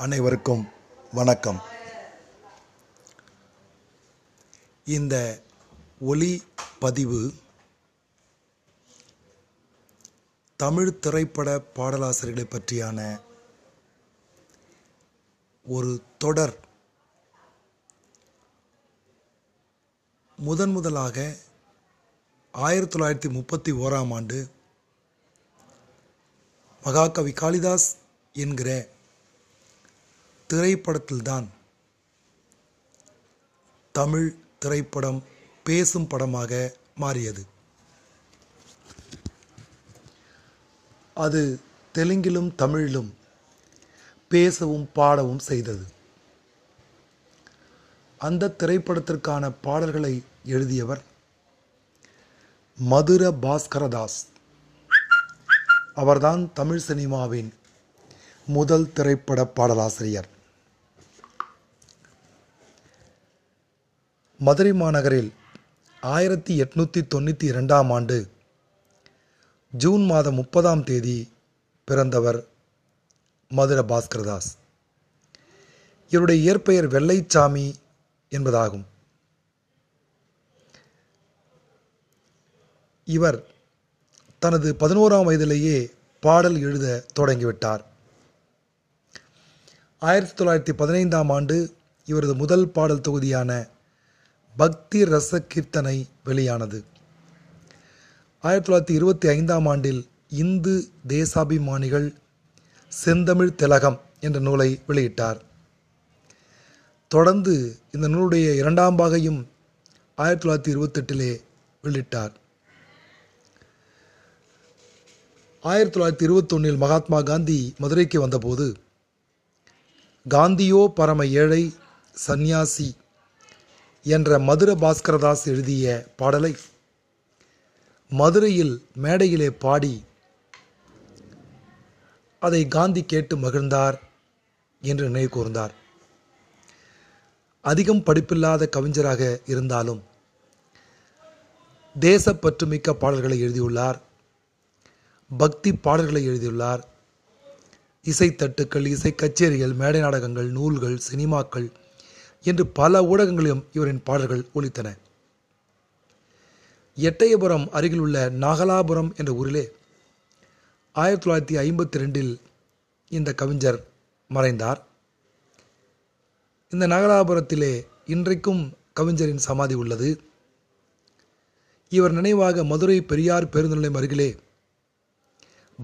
அனைவருக்கும் வணக்கம். இந்த ஒலி பதிவு தமிழ் திரைப்பட பாடலாசிரியர்களை பற்றியான ஒரு தொடர் முதன் முதலாக ஆயிரத்தி தொள்ளாயிரத்தி முப்பத்தி ஓராம் ஆண்டு மகாகவி காளிதாஸ் என்கிற திரைப்படத்தில்தான். தமிழ் திரைப்படம் பேசும் படமாக மாறியது. அது தெலுங்கிலும் தமிழிலும் பேசவும் பாடவும் செய்தது. அந்த திரைப்படத்திற்கான பாடல்களை எழுதியவர் மதுர பாஸ்கரதாஸ். அவர்தான் தமிழ் சினிமாவின் முதல் திரைப்பட பாடலாசிரியர். மதுரை மாநகரில் ஆயிரத்தி எட்நூற்றி தொண்ணூற்றி இரண்டாம் ஆண்டு ஜூன் மாதம் முப்பதாம் தேதி பிறந்தவர் மதுர பாஸ்கரதாஸ். இவருடைய இயற்பெயர் வெள்ளைச்சாமி என்பதாகும். இவர் தனது பதினோராம் வயதிலேயே பாடல் எழுத தொடங்கிவிட்டார். ஆயிரத்தி தொள்ளாயிரத்தி பதினைந்தாம் ஆண்டு இவரது முதல் பாடல் தொகுதியான பக்தி ரச கீர்த்தனை வெளியானது. ஆயிரத்தி தொள்ளாயிரத்தி இருபத்தி ஐந்தாம் ஆண்டில் இந்து தேசாபிமானிகள் செந்தமிழ் திலகம் என்ற நூலை வெளியிட்டார். தொடர்ந்து இந்த நூலுடைய இரண்டாம் பாகையும் ஆயிரத்தி தொள்ளாயிரத்தி இருபத்தெட்டிலே வெளியிட்டார். ஆயிரத்தி தொள்ளாயிரத்தி இருபத்தொன்னில் மகாத்மா காந்தி மதுரைக்கு வந்தபோது காந்தியோ பரம ஏழை சந்நியாசி என்ற மதுர பாஸ்கரதாஸ் எழுதிய பாடலை மதுரையில் மேடையிலே பாடி அதை காந்தி கேட்டு மகிழ்ந்தார் என்று நினைவு கூர்ந்தார். அதிகம் படிப்பில்லாத கவிஞராக இருந்தாலும் தேசப்பற்றுமிக்க பாடல்களை எழுதியுள்ளார். பக்தி பாடல்களை எழுதியுள்ளார். இசைத்தட்டுக்கள் இசை கச்சேரிகள் மேடை நாடகங்கள் நூல்கள் சினிமாக்கள் என்று பல ஊடகங்களிலும் இவரின் பாடல்கள் ஒலித்தன. எட்டயபுரம் அருகில் உள்ள நாகலாபுரம் என்ற ஊரிலே ஆயிரத்தி தொள்ளாயிரத்தி ஐம்பத்தி ரெண்டில் இந்த கவிஞர் மறைந்தார். இந்த நாகலாபுரத்திலே இன்றைக்கும் கவிஞரின் சமாதி உள்ளது. இவர் நினைவாக மதுரை பெரியார் பேருந்து நிலையம் அருகிலே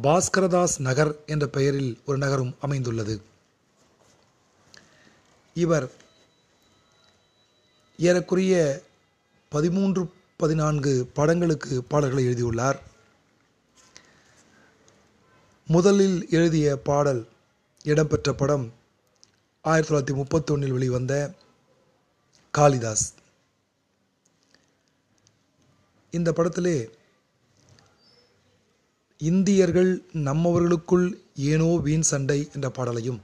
பாஸ்கரதாஸ் நகர் என்ற பெயரில் ஒரு நகரும் அமைந்துள்ளது. இவர் ஏறக்குறைய பதிமூன்று பதினான்கு படங்களுக்கு பாடல்களை எழுதியுள்ளார். முதலில் எழுதிய பாடல் இடம்பெற்ற படம் ஆயிரத்தி தொள்ளாயிரத்தி முப்பத்தொன்னில் வெளிவந்த காளிதாஸ். இந்த படத்திலே இந்தியர்கள் நம்மவர்களுக்குள் ஏனோ வீண் சண்டை என்ற பாடலையும்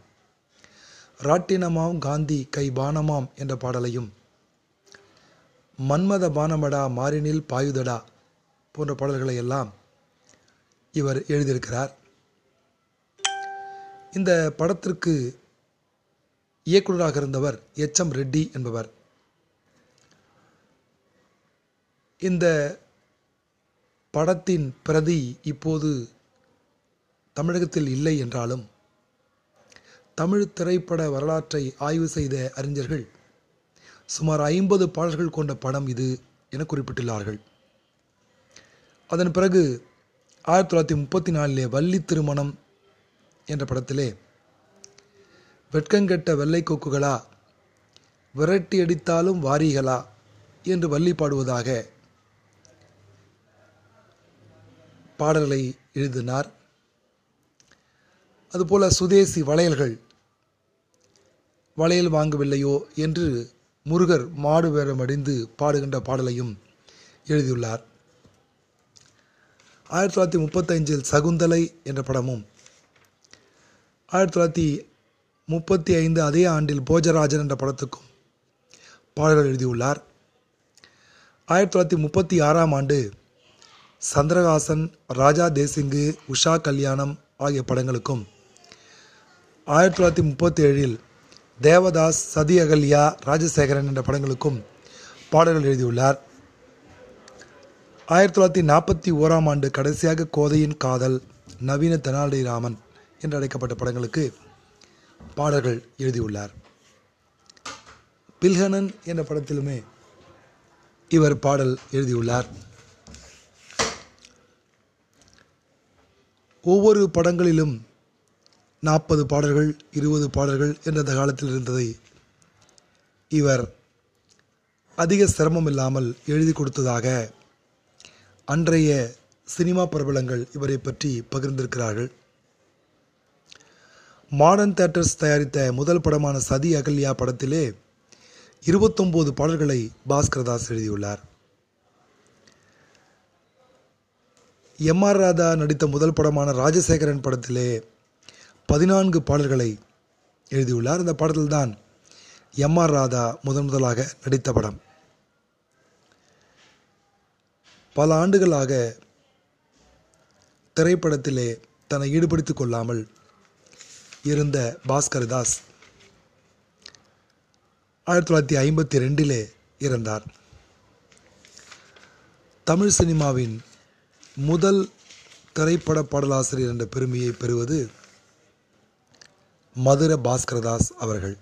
ராட்டினமாம் காந்தி கை பானமாம் என்ற பாடலையும் மன்மத பானமடா மாறினில் பாயுதடா போன்ற பாடல்களை எல்லாம் இவர் எழுதியிருக்கிறார். இந்த படத்திற்கு இயக்குநராக இருந்தவர் எச் எம் ரெட்டி என்பவர். இந்த படத்தின் பிரதி இப்போது தமிழகத்தில் இல்லை என்றாலும் தமிழ் திரைப்பட வரலாற்றை ஆய்வு செய்த அறிஞர்கள் சுமார் ஐம்பது பாடல்கள் கொண்ட படம் இது என குறிப்பிட்டுள்ளார்கள். அதன் பிறகு ஆயிரத்தி தொள்ளாயிரத்தி முப்பத்தி நாலிலே வள்ளி திருமணம் என்ற படத்திலே வெட்கங்கெட்ட வெள்ளை கொக்குகளா விரட்டி அடித்தாலும் வாரிகளா என்று வள்ளி பாடுவதாக பாடல்களை எழுதினார். அதுபோல சுதேசி வளையல்கள் வளையல் வாங்கவில்லையோ என்று முருகர் மாடு வேடமடிந்து பாடுகின்ற பாடலையும் எழுதியுள்ளார். ஆயிரத்தி தொள்ளாயிரத்தி முப்பத்தஞ்சில் சகுந்தலை என்ற படமும் ஆயிரத்தி தொள்ளாயிரத்தி முப்பத்தி ஐந்து அதே ஆண்டில் போஜராஜன் என்ற படத்துக்கும் பாடல்கள் எழுதியுள்ளார். ஆயிரத்தி தொள்ளாயிரத்தி முப்பத்தி ஆறாம் ஆண்டு சந்திரகாசன் ராஜா தேசிங்கு உஷா கல்யாணம் ஆகிய படங்களுக்கும் ஆயிரத்தி தொள்ளாயிரத்தி முப்பத்தி ஏழில் தேவதாஸ் சதி அகல்யா ராஜசேகரன் என்ற படங்களுக்கும் பாடல்கள் எழுதியுள்ளார். ஆயிரத்தி தொள்ளாயிரத்தி நாற்பத்தி ஓராம் ஆண்டு கடைசியாக கோதையின் காதல் நவீன தெனாலிராமன் என்று அழைக்கப்பட்ட படங்களுக்கு பாடல்கள் எழுதியுள்ளார். பில்ஹனன் என்ற படத்திலுமே இவர் பாடல் எழுதியுள்ளார். ஒவ்வொரு படங்களிலும் நாற்பது பாடல்கள் இருபது பாடல்கள் என்ற அந்த காலத்தில் இருந்ததை இவர் அதிக சிரமம் இல்லாமல் எழுதி கொடுத்ததாக அன்றைய சினிமா பிரபலங்கள் இவரை பற்றி பகிர்ந்திருக்கிறார்கள். மாடர்ன் தேட்டர்ஸ் தயாரித்த முதல் படமான சதி அகல்யா படத்திலே இருபத்தொம்போது பாடல்களை பாஸ்கரதாஸ் எழுதியுள்ளார். எம் ஆர் ராதா நடித்த முதல் படமான ராஜசேகரன் படத்திலே பதினான்கு பாடல்களை எழுதியுள்ளார். இந்த பாடல்தான் எம் ஆர் ராதா முதன் முதலாக நடித்த படம். பல ஆண்டுகளாக திரைப்படத்திலே தன்னை ஈடுபடுத்திக் கொள்ளாமல் இருந்த பாஸ்கரதாஸ் ஆயிரத்தி தொள்ளாயிரத்தி ஐம்பத்தி ரெண்டிலே இறந்தார். தமிழ் சினிமாவின் முதல் திரைப்பட பாடலாசிரியர் என்ற பெருமையை பெறுவது மதுர பாஸ்கரதாஸ் அவர்கள்.